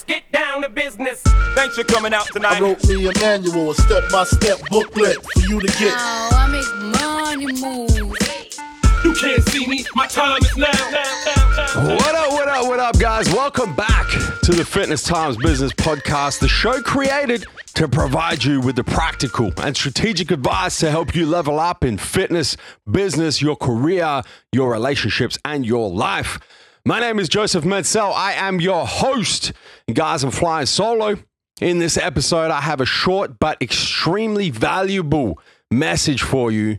let's get down to business. Thanks for coming out I wrote me a manual, a step-by-step booklet for you to get. Oh, I make money move. You can't see me, my time is now. now, now, now. What up, what up, what up, guys? Welcome back to the Fitness Times Business Podcast, the show created to provide you with the practical and strategic advice to help you level up in fitness, business, your career, your relationships, and your life. My name is Joseph Metzel. I am your host. Guys, I'm flying solo. In this episode, I have a short but extremely valuable message for you.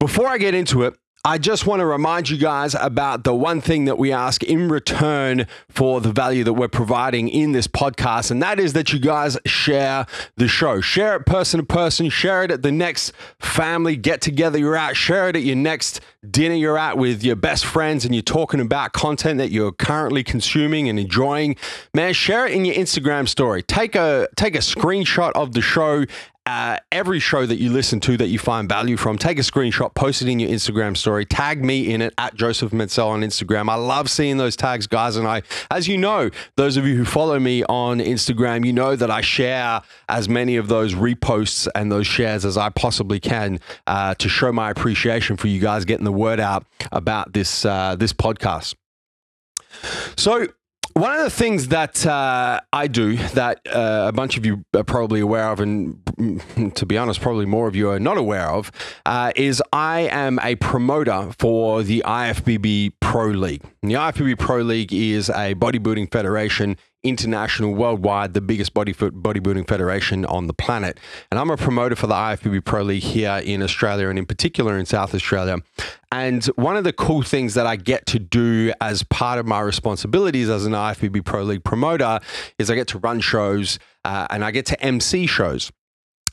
Before I get into it, I just want to remind you guys about the one thing that we ask in return for the value that we're providing in this podcast, and that is that you guys share the show. Share it person to person, share it at the next family get together you're at, share it at your next dinner you're at with your best friends, and you're talking about content that you're currently consuming and enjoying. Man, share it in your Instagram story. Take a take a screenshot of the show uh, every show that you listen to that you find value from, take a screenshot, post it in your Instagram story, tag me in it at Joseph Metzel on Instagram. I love seeing those tags, guys. And I, as you know, those of you who follow me on Instagram, you know that I share as many of those reposts and those shares as I possibly can uh, to show my appreciation for you guys getting the word out about this uh, this podcast. So, one of the things that uh, I do that uh, a bunch of you are probably aware of, and mm, to be honest, probably more of you are not aware of, uh, is I am a promoter for the IFBB Pro League. And the IFBB Pro League is a bodybuilding federation, international, worldwide, the biggest body bodybuilding federation on the planet. And I'm a promoter for the IFBB Pro League here in Australia, and in particular in South Australia. And one of the cool things that I get to do as part of my responsibilities as an IFBB Pro League promoter is I get to run shows uh, and I get to MC shows.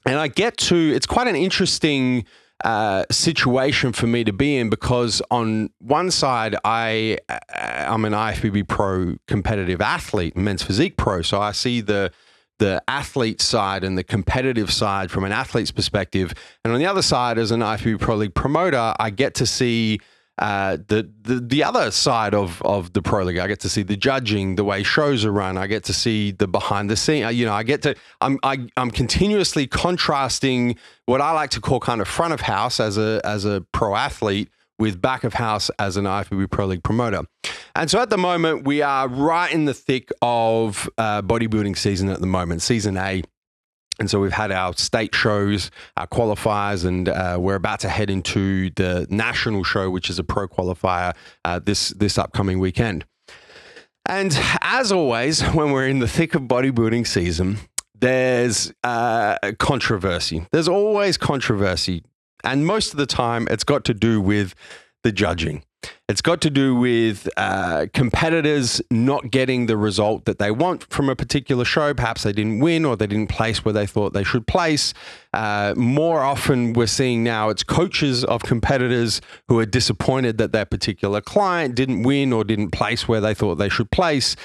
And I get to, it's quite an interesting uh, situation for me to be in because on one side, I, uh, I'm an IFBB Pro competitive athlete, men's physique pro. So I see the, the athlete side and the competitive side from an athlete's perspective. And on the other side, as an IFBB Pro League promoter, I get to see uh, the, the the other side of of the pro league. I get to see the judging, the way shows are run. I get to see the behind the scene. You know, I get to. I'm I, I'm continuously contrasting what I like to call kind of front of house as a as a pro athlete with back of house as an IFBB Pro League promoter. And so at the moment, we are right in the thick of uh, bodybuilding season at the moment, season A. And so we've had our state shows, our qualifiers, and uh, we're about to head into the national show, which is a pro qualifier uh, this this upcoming weekend. And as always, when we're in the thick of bodybuilding season, there's uh, controversy. There's always controversy, and most of the time, it's got to do with the judging. It's got to do with uh, competitors not getting the result that they want from a particular show. Perhaps they didn't win or they didn't place where they thought they should place. Uh, more often, we're seeing now it's coaches of competitors who are disappointed that their particular client didn't win or didn't place where they thought they should place.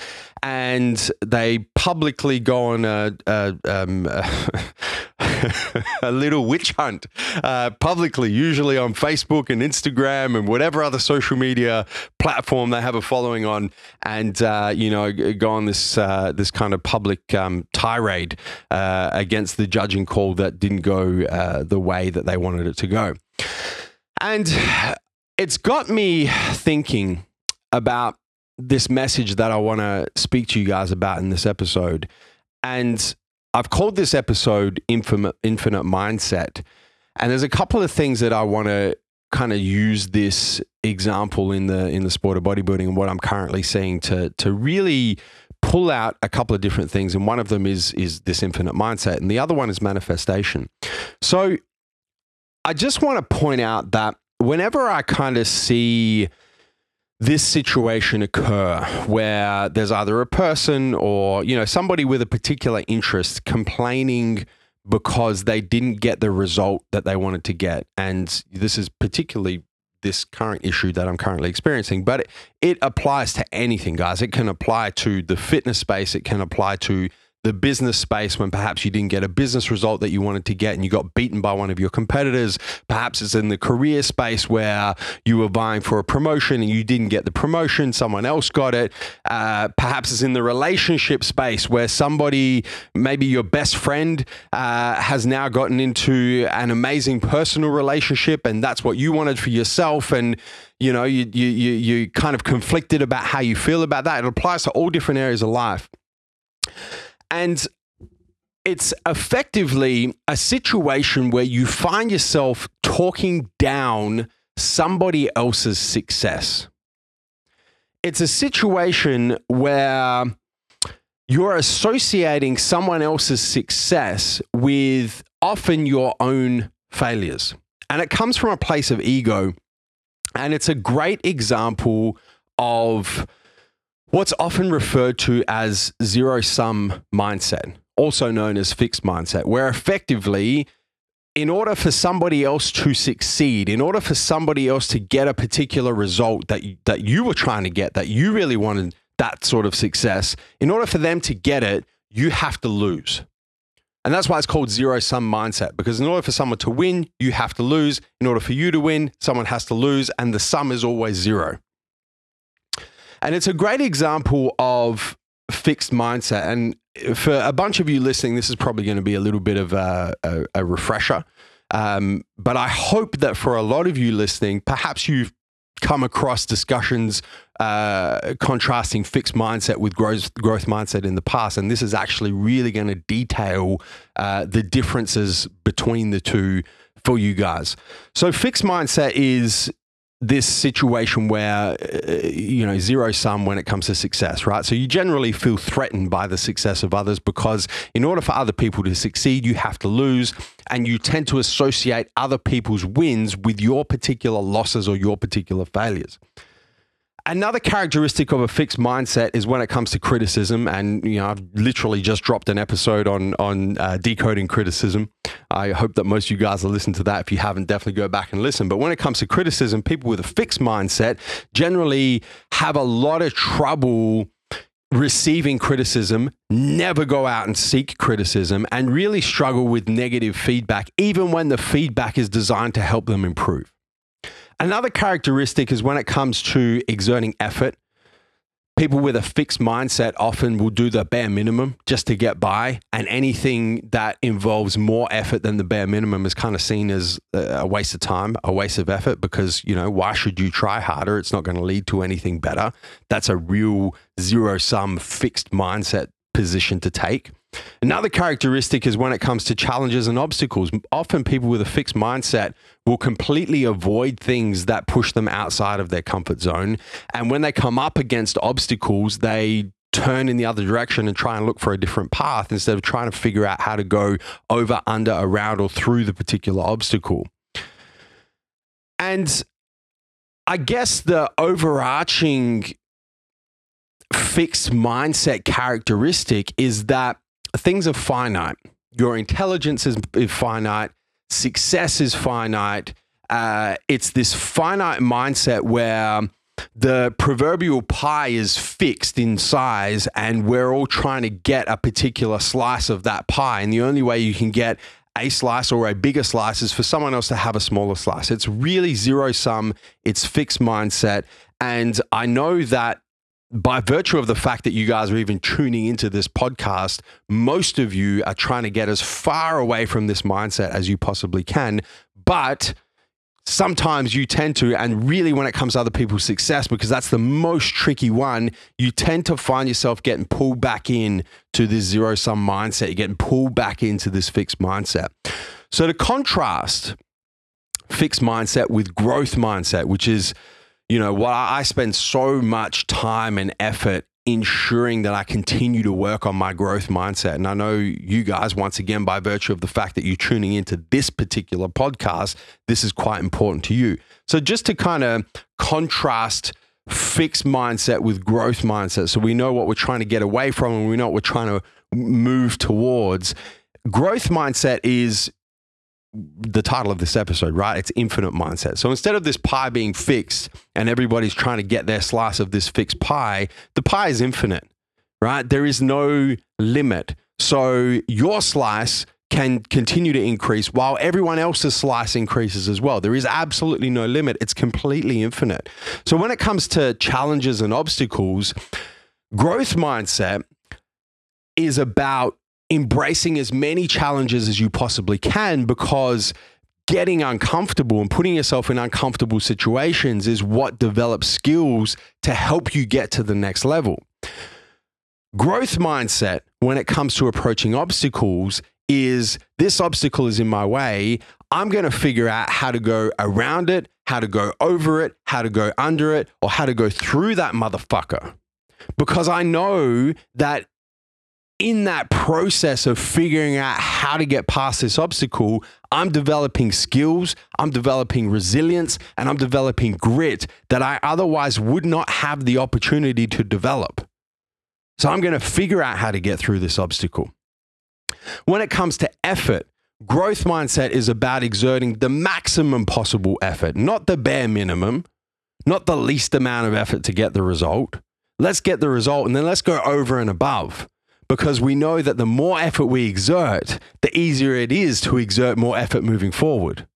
And they publicly go on a, a, um, a little witch hunt uh, publicly, usually on Facebook and Instagram and whatever other social media platform they have a following on, and uh, you know go on this uh, this kind of public um, tirade uh, against the judging call that didn't go uh, the way that they wanted it to go, and it's got me thinking about this message that I want to speak to you guys about in this episode, and I've called this episode Infinite, Infinite Mindset. And there's a couple of things that I want to kind of use this example in the in the sport of bodybuilding and what I'm currently seeing to to really pull out a couple of different things and one of them is is this infinite mindset and the other one is manifestation. So I just want to point out that whenever I kind of see this situation occur where there's either a person or you know somebody with a particular interest complaining because they didn't get the result that they wanted to get. And this is particularly this current issue that I'm currently experiencing. But it, it applies to anything guys. It can apply to the fitness space. It can apply to the business space when perhaps you didn't get a business result that you wanted to get and you got beaten by one of your competitors. Perhaps it's in the career space where you were vying for a promotion and you didn't get the promotion, someone else got it. Uh, perhaps it's in the relationship space where somebody, maybe your best friend, uh, has now gotten into an amazing personal relationship and that's what you wanted for yourself. And you know, you, you, you, you kind of conflicted about how you feel about that. It applies to all different areas of life. And it's effectively a situation where you find yourself talking down somebody else's success. It's a situation where you're associating someone else's success with often your own failures. And it comes from a place of ego. And it's a great example of what's often referred to as zero sum mindset, also known as fixed mindset, where effectively, in order for somebody else to succeed, in order for somebody else to get a particular result that you, that you were trying to get, that you really wanted that sort of success, in order for them to get it, you have to lose. And that's why it's called zero sum mindset, because in order for someone to win, you have to lose. In order for you to win, someone has to lose, and the sum is always zero. And it's a great example of fixed mindset. And for a bunch of you listening, this is probably going to be a little bit of a, a, a refresher. Um, but I hope that for a lot of you listening, perhaps you've come across discussions uh, contrasting fixed mindset with growth, growth mindset in the past. And this is actually really going to detail uh, the differences between the two for you guys. So, fixed mindset is this situation where uh, you know zero sum when it comes to success right? So you generally feel threatened by the success of others because in order for other people to succeed you have to lose and you tend to associate other people's wins with your particular losses or your particular failures Another characteristic of a fixed mindset is when it comes to criticism, and you know I've literally just dropped an episode on on uh, decoding criticism. I hope that most of you guys will listen to that. If you haven't, definitely go back and listen. But when it comes to criticism, people with a fixed mindset generally have a lot of trouble receiving criticism, never go out and seek criticism, and really struggle with negative feedback, even when the feedback is designed to help them improve. Another characteristic is when it comes to exerting effort, people with a fixed mindset often will do the bare minimum just to get by. And anything that involves more effort than the bare minimum is kind of seen as a waste of time, a waste of effort, because, you know, why should you try harder? It's not going to lead to anything better. That's a real zero sum fixed mindset position to take. Another characteristic is when it comes to challenges and obstacles. Often people with a fixed mindset will completely avoid things that push them outside of their comfort zone. And when they come up against obstacles, they turn in the other direction and try and look for a different path instead of trying to figure out how to go over, under, around, or through the particular obstacle. And I guess the overarching fixed mindset characteristic is that things are finite. Your intelligence is, finite, success is finite. Uh, it's this finite mindset where the proverbial pie is fixed in size and we're all trying to get a particular slice of that pie. And the only way you can get a slice or a bigger slice is for someone else to have a smaller slice. It's really zero sum, it's fixed mindset. And I know that by virtue of the fact that you guys are even tuning into this podcast, most of you are trying to get as far away from this mindset as you possibly can. But sometimes you tend to, and really when it comes to other people's success, because that's the most tricky one, you tend to find yourself getting pulled back in to this zero sum mindset. You're getting pulled back into this fixed mindset. So to contrast fixed mindset with growth mindset, which is you know, what I spend so much time and effort ensuring that I continue to work on my growth mindset. And I know you guys, once again, by virtue of the fact that you're tuning into this particular podcast, this is quite important to you. So, just to kind of contrast fixed mindset with growth mindset, so we know what we're trying to get away from and we know what we're trying to move towards. Growth mindset is the title of this episode, right? It's infinite mindset. So instead of this pie being fixed and everybody's trying to get their slice of this fixed pie, the pie is infinite, right? There is no limit. So your slice can continue to increase while everyone else's slice increases as well. There is absolutely no limit, it's completely infinite. So when it comes to challenges and obstacles, growth mindset is about embracing as many challenges as you possibly can because getting uncomfortable and putting yourself in uncomfortable situations is what develops skills to help you get to the next level. Growth mindset, when it comes to approaching obstacles, is this obstacle is in my way. I'm going to figure out how to go around it, how to go over it, how to go under it, or how to go through that motherfucker. Because I know that in that process of figuring out how to get past this obstacle, I'm developing skills, I'm developing resilience, and I'm developing grit that I otherwise would not have the opportunity to develop. So I'm going to figure out how to get through this obstacle. When it comes to effort, growth mindset is about exerting the maximum possible effort, not the bare minimum, not the least amount of effort to get the result. Let's get the result and then let's go over and above because we know that the more effort we exert, the easier it is to exert more effort moving forward.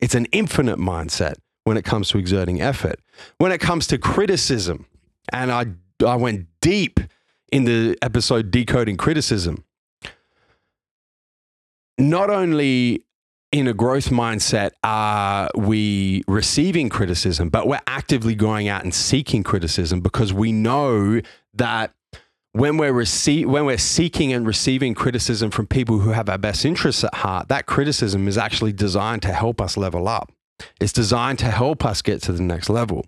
It's an infinite mindset when it comes to exerting effort. When it comes to criticism, and I, I went deep in the episode Decoding Criticism, not only in a growth mindset are we receiving criticism, but we're actively going out and seeking criticism because we know that when we're rece- when we're seeking and receiving criticism from people who have our best interests at heart, that criticism is actually designed to help us level up. It's designed to help us get to the next level.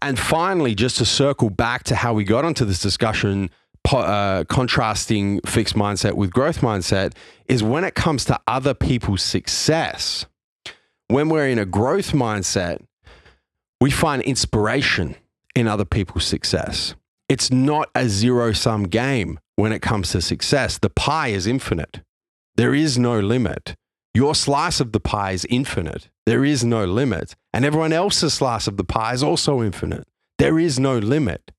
And finally, just to circle back to how we got onto this discussion uh, contrasting fixed mindset with growth mindset is when it comes to other people's success. When we're in a growth mindset, we find inspiration in other people's success. It's not a zero sum game when it comes to success. The pie is infinite, there is no limit. Your slice of the pie is infinite. There is no limit. And everyone else's slice of the pie is also infinite. There is no limit.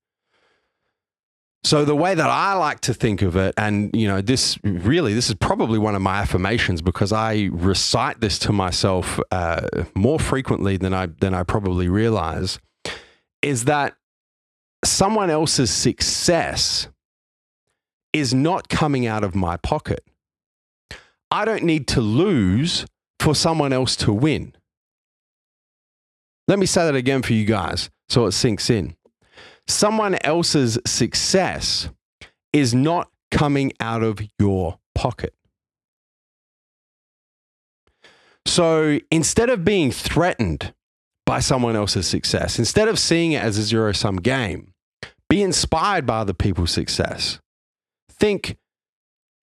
So the way that I like to think of it, and you know, this really, this is probably one of my affirmations because I recite this to myself uh, more frequently than I than I probably realize, is that someone else's success is not coming out of my pocket. I don't need to lose for someone else to win. Let me say that again for you guys so it sinks in someone else's success is not coming out of your pocket. So instead of being threatened by someone else's success, instead of seeing it as a zero sum game, be inspired by other people's success. Think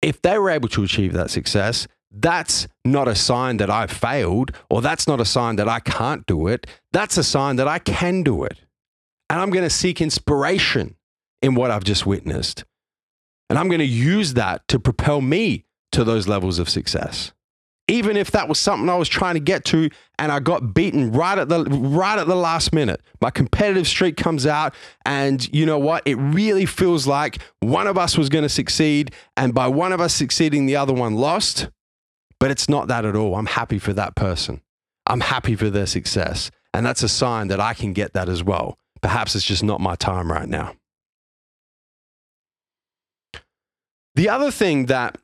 if they were able to achieve that success, that's not a sign that I've failed, or that's not a sign that I can't do it. That's a sign that I can do it. And I'm going to seek inspiration in what I've just witnessed. And I'm going to use that to propel me to those levels of success. Even if that was something I was trying to get to and I got beaten right at the right at the last minute. My competitive streak comes out and you know what? It really feels like one of us was going to succeed and by one of us succeeding the other one lost. But it's not that at all. I'm happy for that person. I'm happy for their success. And that's a sign that I can get that as well. Perhaps it's just not my time right now. The other thing that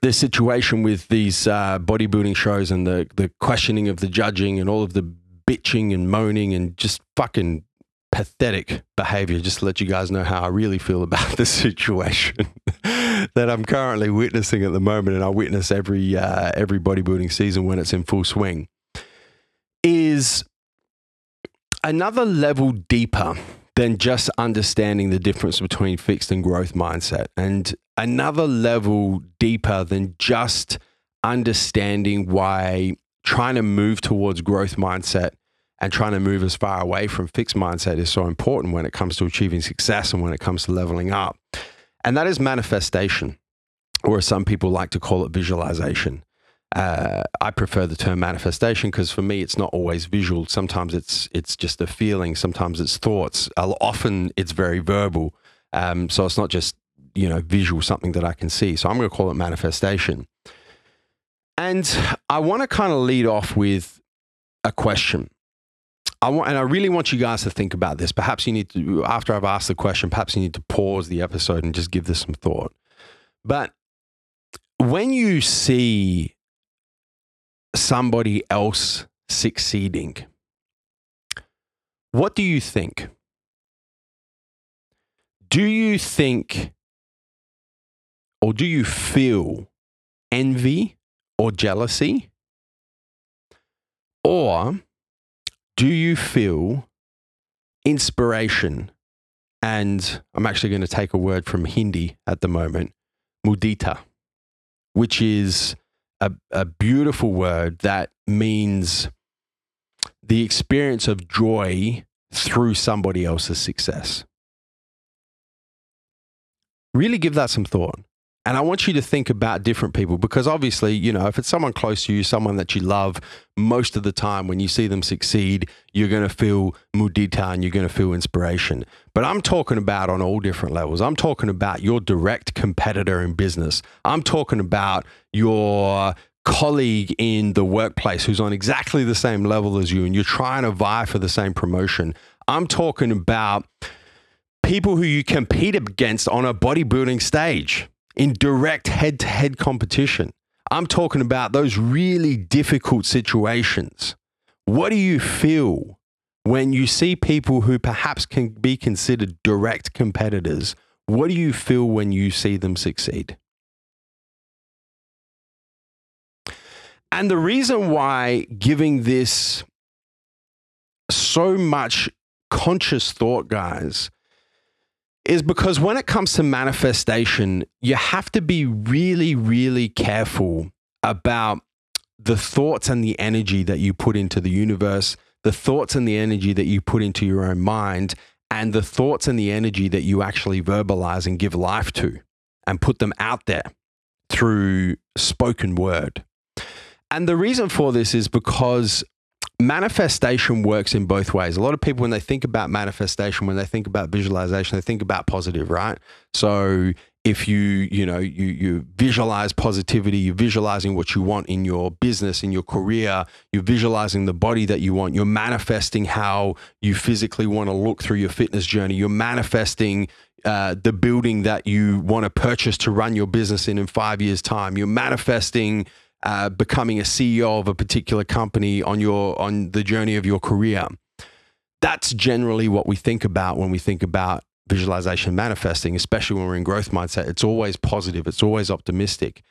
the situation with these uh, bodybuilding shows and the, the questioning of the judging and all of the bitching and moaning and just fucking pathetic behavior, just to let you guys know how I really feel about the situation that I'm currently witnessing at the moment, and I witness every uh, every bodybuilding season when it's in full swing, is another level deeper than just understanding the difference between fixed and growth mindset, and another level deeper than just understanding why trying to move towards growth mindset and trying to move as far away from fixed mindset is so important when it comes to achieving success and when it comes to leveling up. And that is manifestation, or as some people like to call it, visualization. Uh, I prefer the term manifestation because for me, it's not always visual. Sometimes it's it's just a feeling. Sometimes it's thoughts. Often it's very verbal. Um, so it's not just you know, visual, something that I can see. So I'm going to call it manifestation. And I want to kind of lead off with a question. I want, and I really want you guys to think about this. Perhaps you need to, after I've asked the question, perhaps you need to pause the episode and just give this some thought. But when you see somebody else succeeding, what do you think? Do you think or do you feel envy or jealousy? Or do you feel inspiration? And I'm actually going to take a word from Hindi at the moment, mudita, which is a, a beautiful word that means the experience of joy through somebody else's success. Really give that some thought. And I want you to think about different people because obviously, you know, if it's someone close to you, someone that you love, most of the time when you see them succeed, you're going to feel mudita and you're going to feel inspiration. But I'm talking about on all different levels. I'm talking about your direct competitor in business. I'm talking about your colleague in the workplace who's on exactly the same level as you and you're trying to vie for the same promotion. I'm talking about people who you compete against on a bodybuilding stage in direct head to head competition. I'm talking about those really difficult situations. What do you feel when you see people who perhaps can be considered direct competitors? What do you feel when you see them succeed? And the reason why giving this so much conscious thought, guys, is because when it comes to manifestation, you have to be really, really careful about the thoughts and the energy that you put into the universe, the thoughts and the energy that you put into your own mind, and the thoughts and the energy that you actually verbalize and give life to and put them out there through spoken word. And the reason for this is because manifestation works in both ways. A lot of people, when they think about manifestation, when they think about visualization, they think about positive, right? So if you, you know, you you visualize positivity, you're visualizing what you want in your business, in your career, you're visualizing the body that you want, you're manifesting how you physically want to look through your fitness journey, you're manifesting uh, the building that you want to purchase to run your business in in five years' time. You're manifesting uh, becoming a CEO of a particular company on your on the journey of your career. That's generally what we think about when we think about visualization manifesting, especially when we're in growth mindset. It's always positive, it's always optimistic.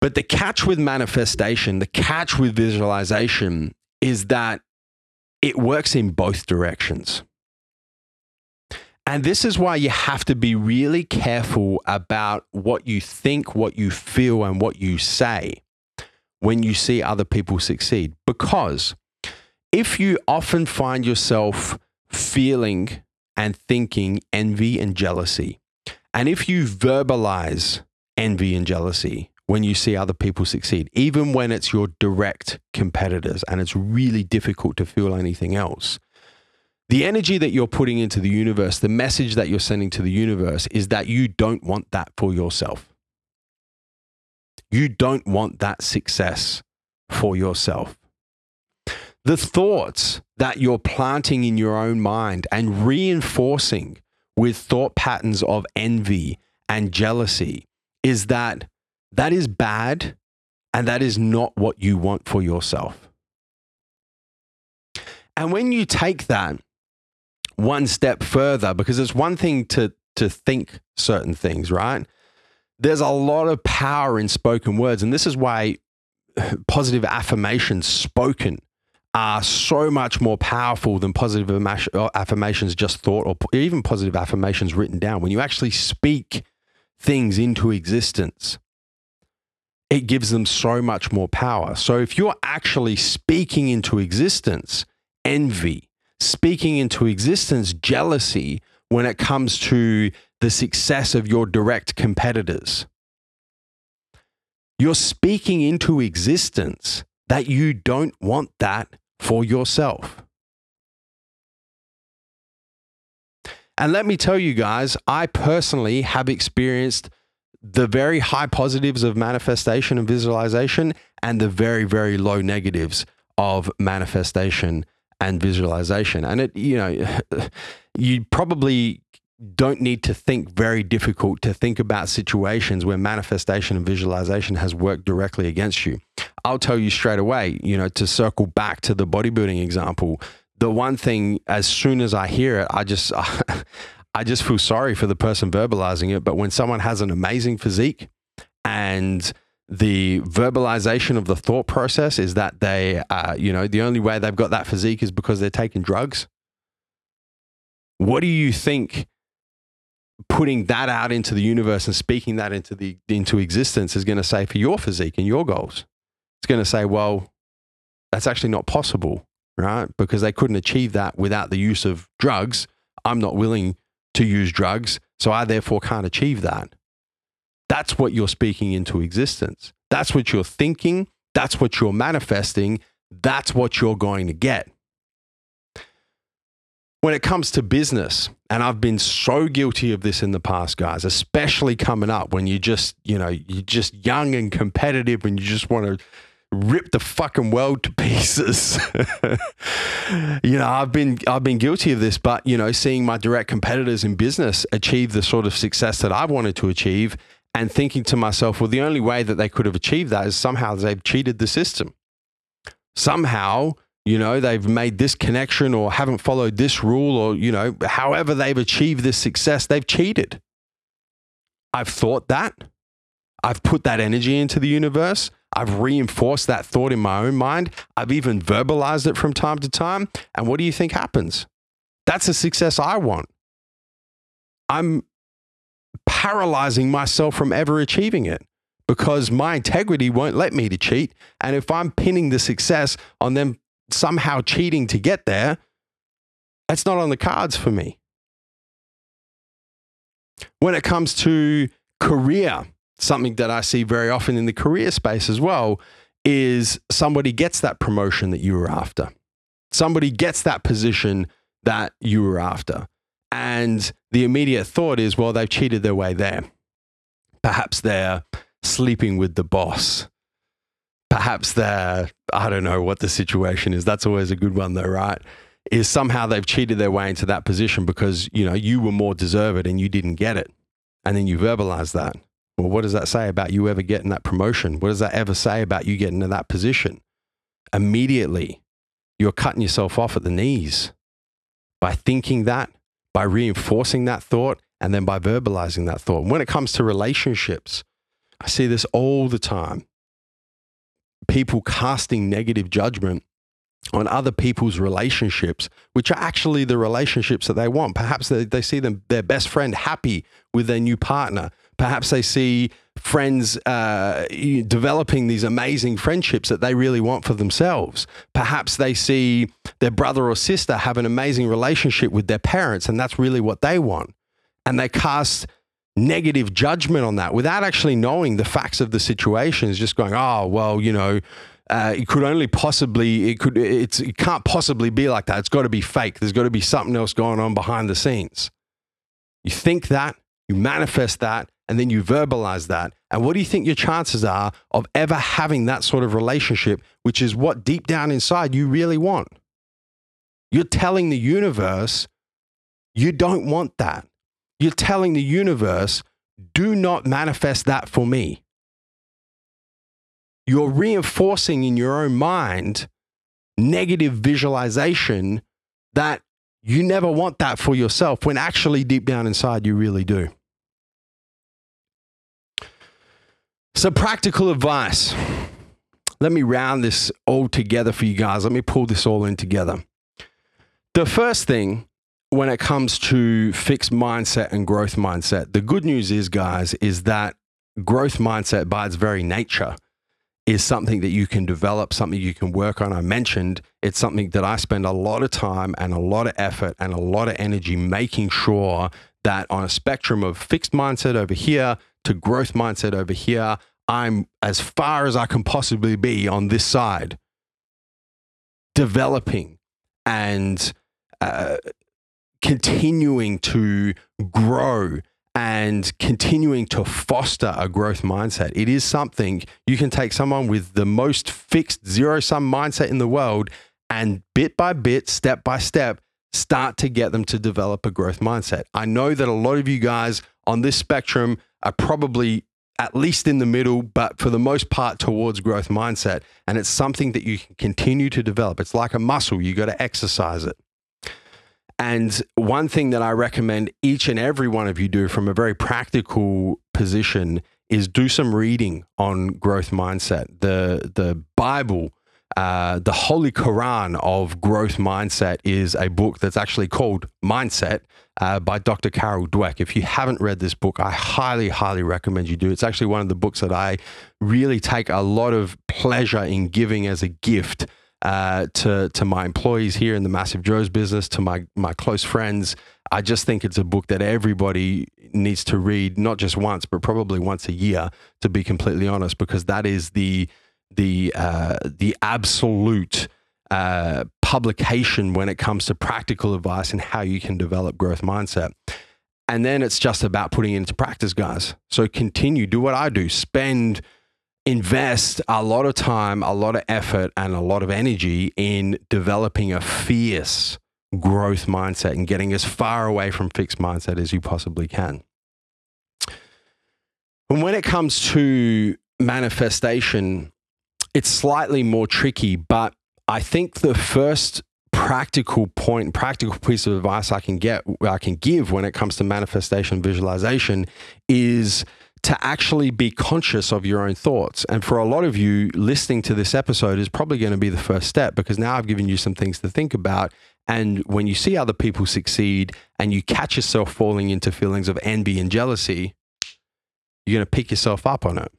But the catch with manifestation, the catch with visualization is that it works in both directions. And this is why you have to be really careful about what you think, what you feel, and what you say when you see other people succeed. Because if you often find yourself feeling and thinking envy and jealousy, and if you verbalize envy and jealousy when you see other people succeed, even when it's your direct competitors and it's really difficult to feel anything else, the energy that you're putting into the universe, the message that you're sending to the universe is that you don't want that for yourself. You don't want that success for yourself. The thoughts that you're planting in your own mind and reinforcing with thought patterns of envy and jealousy is that that is bad and that is not what you want for yourself. And when you take that one step further because it's one thing to to think certain things, right? There's a lot of power in spoken words, and this is why positive affirmations spoken are so much more powerful than positive uh, affirmations just thought or even positive affirmations written down. When you actually speak things into existence, it gives them so much more power. So if you're actually speaking into existence envy, speaking into existence jealousy when it comes to the success of your direct competitors. You're speaking into existence that you don't want that for yourself. And let me tell you guys, I personally have experienced the very high positives of manifestation and visualization and the very, very low negatives of manifestation and visualization. And it, you know, you probably don't need to think very difficult to think about situations where manifestation and visualization has worked directly against you. I'll tell you straight away, you know, to circle back to the bodybuilding example, the one thing as soon as I hear it, I just I just feel sorry for the person verbalizing it, but when someone has an amazing physique and the verbalization of the thought process is that they, uh, you know, the only way they've got that physique is because they're taking drugs. What do you think putting that out into the universe and speaking that into the into existence is going to say for your physique and your goals? It's going to say, well, that's actually not possible, right? Because they couldn't achieve that without the use of drugs. I'm not willing to use drugs, so I therefore can't achieve that. That's what you're speaking into existence. That's what you're thinking. That's what you're manifesting. That's what you're going to get. When it comes to business, and I've been so guilty of this in the past, guys, especially coming up when you're just, you know, you're just young and competitive and you just want to rip the fucking world to pieces. you know, I've been I've been guilty of this, but you know, seeing my direct competitors in business achieve the sort of success that I wanted to achieve and thinking to myself, well, the only way that they could have achieved that is somehow they've cheated the system. Somehow, you know, they've made this connection or haven't followed this rule or, you know, however they've achieved this success, they've cheated. I've thought that. I've put that energy into the universe. I've reinforced that thought in my own mind. I've even verbalized it from time to time. And what do you think happens? That's a success I want. I'm paralyzing myself from ever achieving it because my integrity won't let me to cheat. And if I'm pinning the success on them somehow cheating to get there, that's not on the cards for me. When it comes to career, something that I see very often in the career space as well is somebody gets that promotion that you were after. Somebody gets that position that you were after. And the immediate thought is, well, they've cheated their way there. Perhaps they're sleeping with the boss. Perhaps they're, I don't know what the situation is. That's always a good one, though, right? Is somehow they've cheated their way into that position because, you know, you were more deserved and you didn't get it. And then you verbalize that. Well, what does that say about you ever getting that promotion? What does that ever say about you getting to that position? Immediately, you're cutting yourself off at the knees by thinking that by reinforcing that thought and then by verbalizing that thought. when it comes to relationships, I see this all the time. People casting negative judgment on other people's relationships, which are actually the relationships that they want. Perhaps they, they see them, their best friend happy with their new partner. Perhaps they see friends uh, developing these amazing friendships that they really want for themselves. Perhaps they see their brother or sister have an amazing relationship with their parents, and that's really what they want. And they cast negative judgment on that without actually knowing the facts of the situation. Is just going, oh, well, you know, uh, it could only possibly it could it's it can't possibly be like that. It's got to be fake. There's got to be something else going on behind the scenes. You think that, you manifest that, and then you verbalize that. And what do you think your chances are of ever having that sort of relationship, which is what deep down inside you really want? You're telling the universe you don't want that. You're telling the universe, do not manifest that for me you're reinforcing in your own mind negative visualization that you never want that for yourself when actually deep down inside you really do. So, practical advice. Let me round this all together for you guys. Let me pull this all in together. The first thing when it comes to fixed mindset and growth mindset, the good news is, guys, is that growth mindset by its very nature is something that you can develop, something you can work on. I mentioned it's something that I spend a lot of time and a lot of effort and a lot of energy making sure that on a spectrum of fixed mindset over here to growth mindset over here, I'm as far as I can possibly be on this side, developing and uh, continuing to grow and continuing to foster a growth mindset. It is something you can take someone with the most fixed zero sum mindset in the world and bit by bit, step by step, start to get them to develop a growth mindset. I know that a lot of you guys on this spectrum are probably at least in the middle, but for the most part towards growth mindset. And it's something that you can continue to develop. It's like a muscle, you got to exercise it. And one thing that I recommend each and every one of you do from a very practical position is do some reading on growth mindset. The the Bible, uh, the Holy Quran of growth mindset is a book that's actually called Mindset uh, by Dr. Carol Dweck. If you haven't read this book, I highly, highly recommend you do. It's actually one of the books that I really take a lot of pleasure in giving as a gift uh, to to my employees here in the Massive Joe's business, to my my close friends. I just think it's a book that everybody needs to read, not just once, but probably once a year, to be completely honest, because that is the the uh, the absolute uh, publication when it comes to practical advice and how you can develop growth mindset. And then it's just about putting it into practice, guys. So continue, do what I do, spend invest a lot of time, a lot of effort, and a lot of energy in developing a fierce growth mindset and getting as far away from fixed mindset as you possibly can. And when it comes to manifestation, it's slightly more tricky, but I think the first practical point, practical piece of advice I can get, I can give when it comes to manifestation visualization is to actually be conscious of your own thoughts. And for a lot of you, listening to this episode is probably going to be the first step because now I've given you some things to think about. And when you see other people succeed and you catch yourself falling into feelings of envy and jealousy, you're going to pick yourself up on it.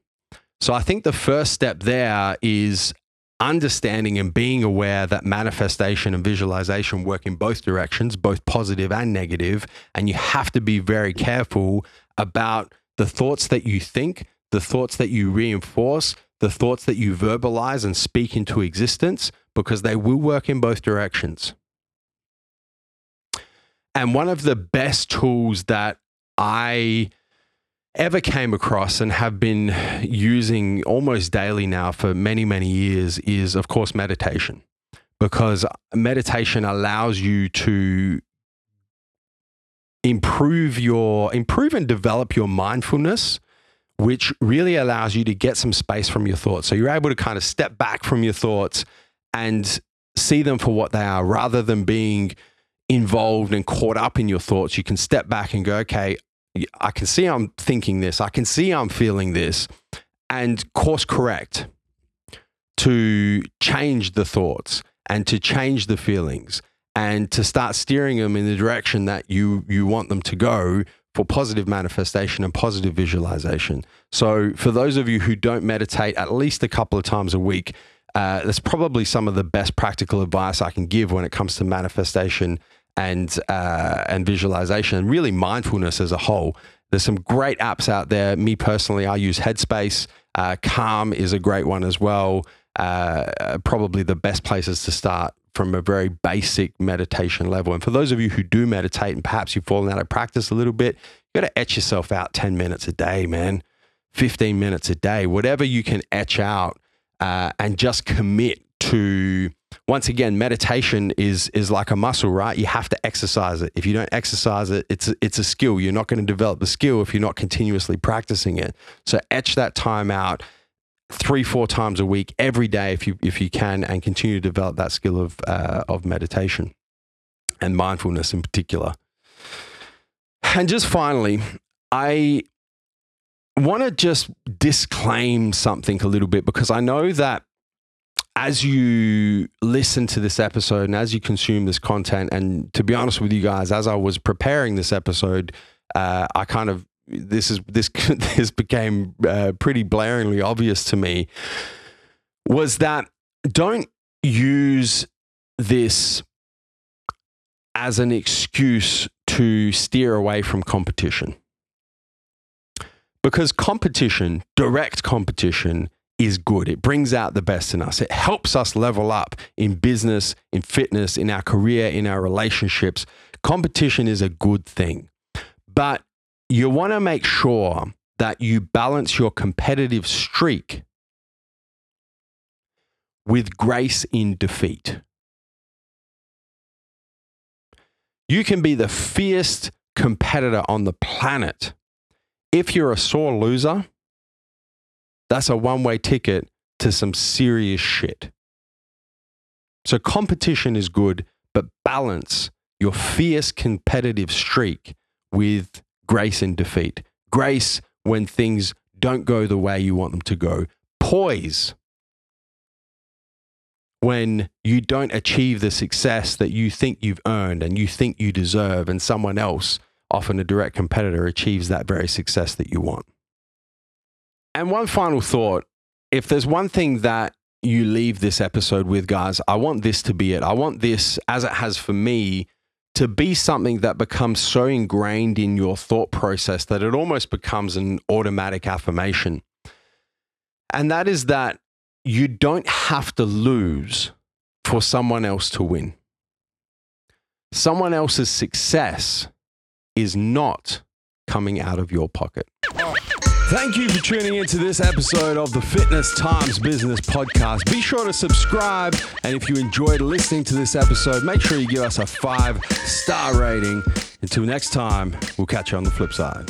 So I think the first step there is understanding and being aware that manifestation and visualization work in both directions, both positive and negative, and you have to be very careful about the thoughts that you think, the thoughts that you reinforce, the thoughts that you verbalize and speak into existence, because they will work in both directions. And one of the best tools that I ever came across and have been using almost daily now for many, many years is, of course, meditation. Because meditation allows you to improve your improve and develop your mindfulness which really allows you to get some space from your thoughts so you're able to kind of step back from your thoughts and see them for what they are rather than being involved and caught up in your thoughts you can step back and go okay i can see i'm thinking this i can see i'm feeling this and course correct to change the thoughts and to change the feelings and to start steering them in the direction that you you want them to go for positive manifestation and positive visualization. So, for those of you who don't meditate at least a couple of times a week, uh, that's probably some of the best practical advice I can give when it comes to manifestation and uh, and visualization and really mindfulness as a whole. There's some great apps out there. Me personally, I use Headspace. Uh, Calm is a great one as well. Uh, probably the best places to start from a very basic meditation level. And for those of you who do meditate and perhaps you've fallen out of practice a little bit, you got to etch yourself out 10 minutes a day, man, 15 minutes a day, whatever you can etch out uh, and just commit to. Once again, meditation is is like a muscle, right? You have to exercise it. If you don't exercise it, it's it's a skill. You're not going to develop the skill if you're not continuously practicing it. So etch that time out three, four times a week, every day, if you if you can, and continue to develop that skill of uh, of meditation and mindfulness in particular. And just finally, I want to just disclaim something a little bit because I know that as you listen to this episode and as you consume this content, and to be honest with you guys, as I was preparing this episode, uh, I kind of this is this this became uh, pretty blaringly obvious to me was that don't use this as an excuse to steer away from competition. Because competition, direct competition, is good. It brings out the best in us. It helps us level up in business, in fitness, in our career, in our relationships. Competition is a good thing, but you want to make sure that you balance your competitive streak with grace in defeat. You can be the fiercest competitor on the planet. If you're a sore loser, that's a one way ticket to some serious shit. So, competition is good, but balance your fierce competitive streak with grace in defeat. Grace when things don't go the way you want them to go. Poise when you don't achieve the success that you think you've earned and you think you deserve, and someone else, often a direct competitor, achieves that very success that you want. And one final thought if there's one thing that you leave this episode with, guys, I want this to be it. I want this, as it has for me, to be something that becomes so ingrained in your thought process that it almost becomes an automatic affirmation. And that is that you don't have to lose for someone else to win. Someone else's success is not coming out of your pocket. Oh. Thank you for tuning into this episode of the Fitness Times Business Podcast. Be sure to subscribe. And if you enjoyed listening to this episode, make sure you give us a five star rating. Until next time, we'll catch you on the flip side.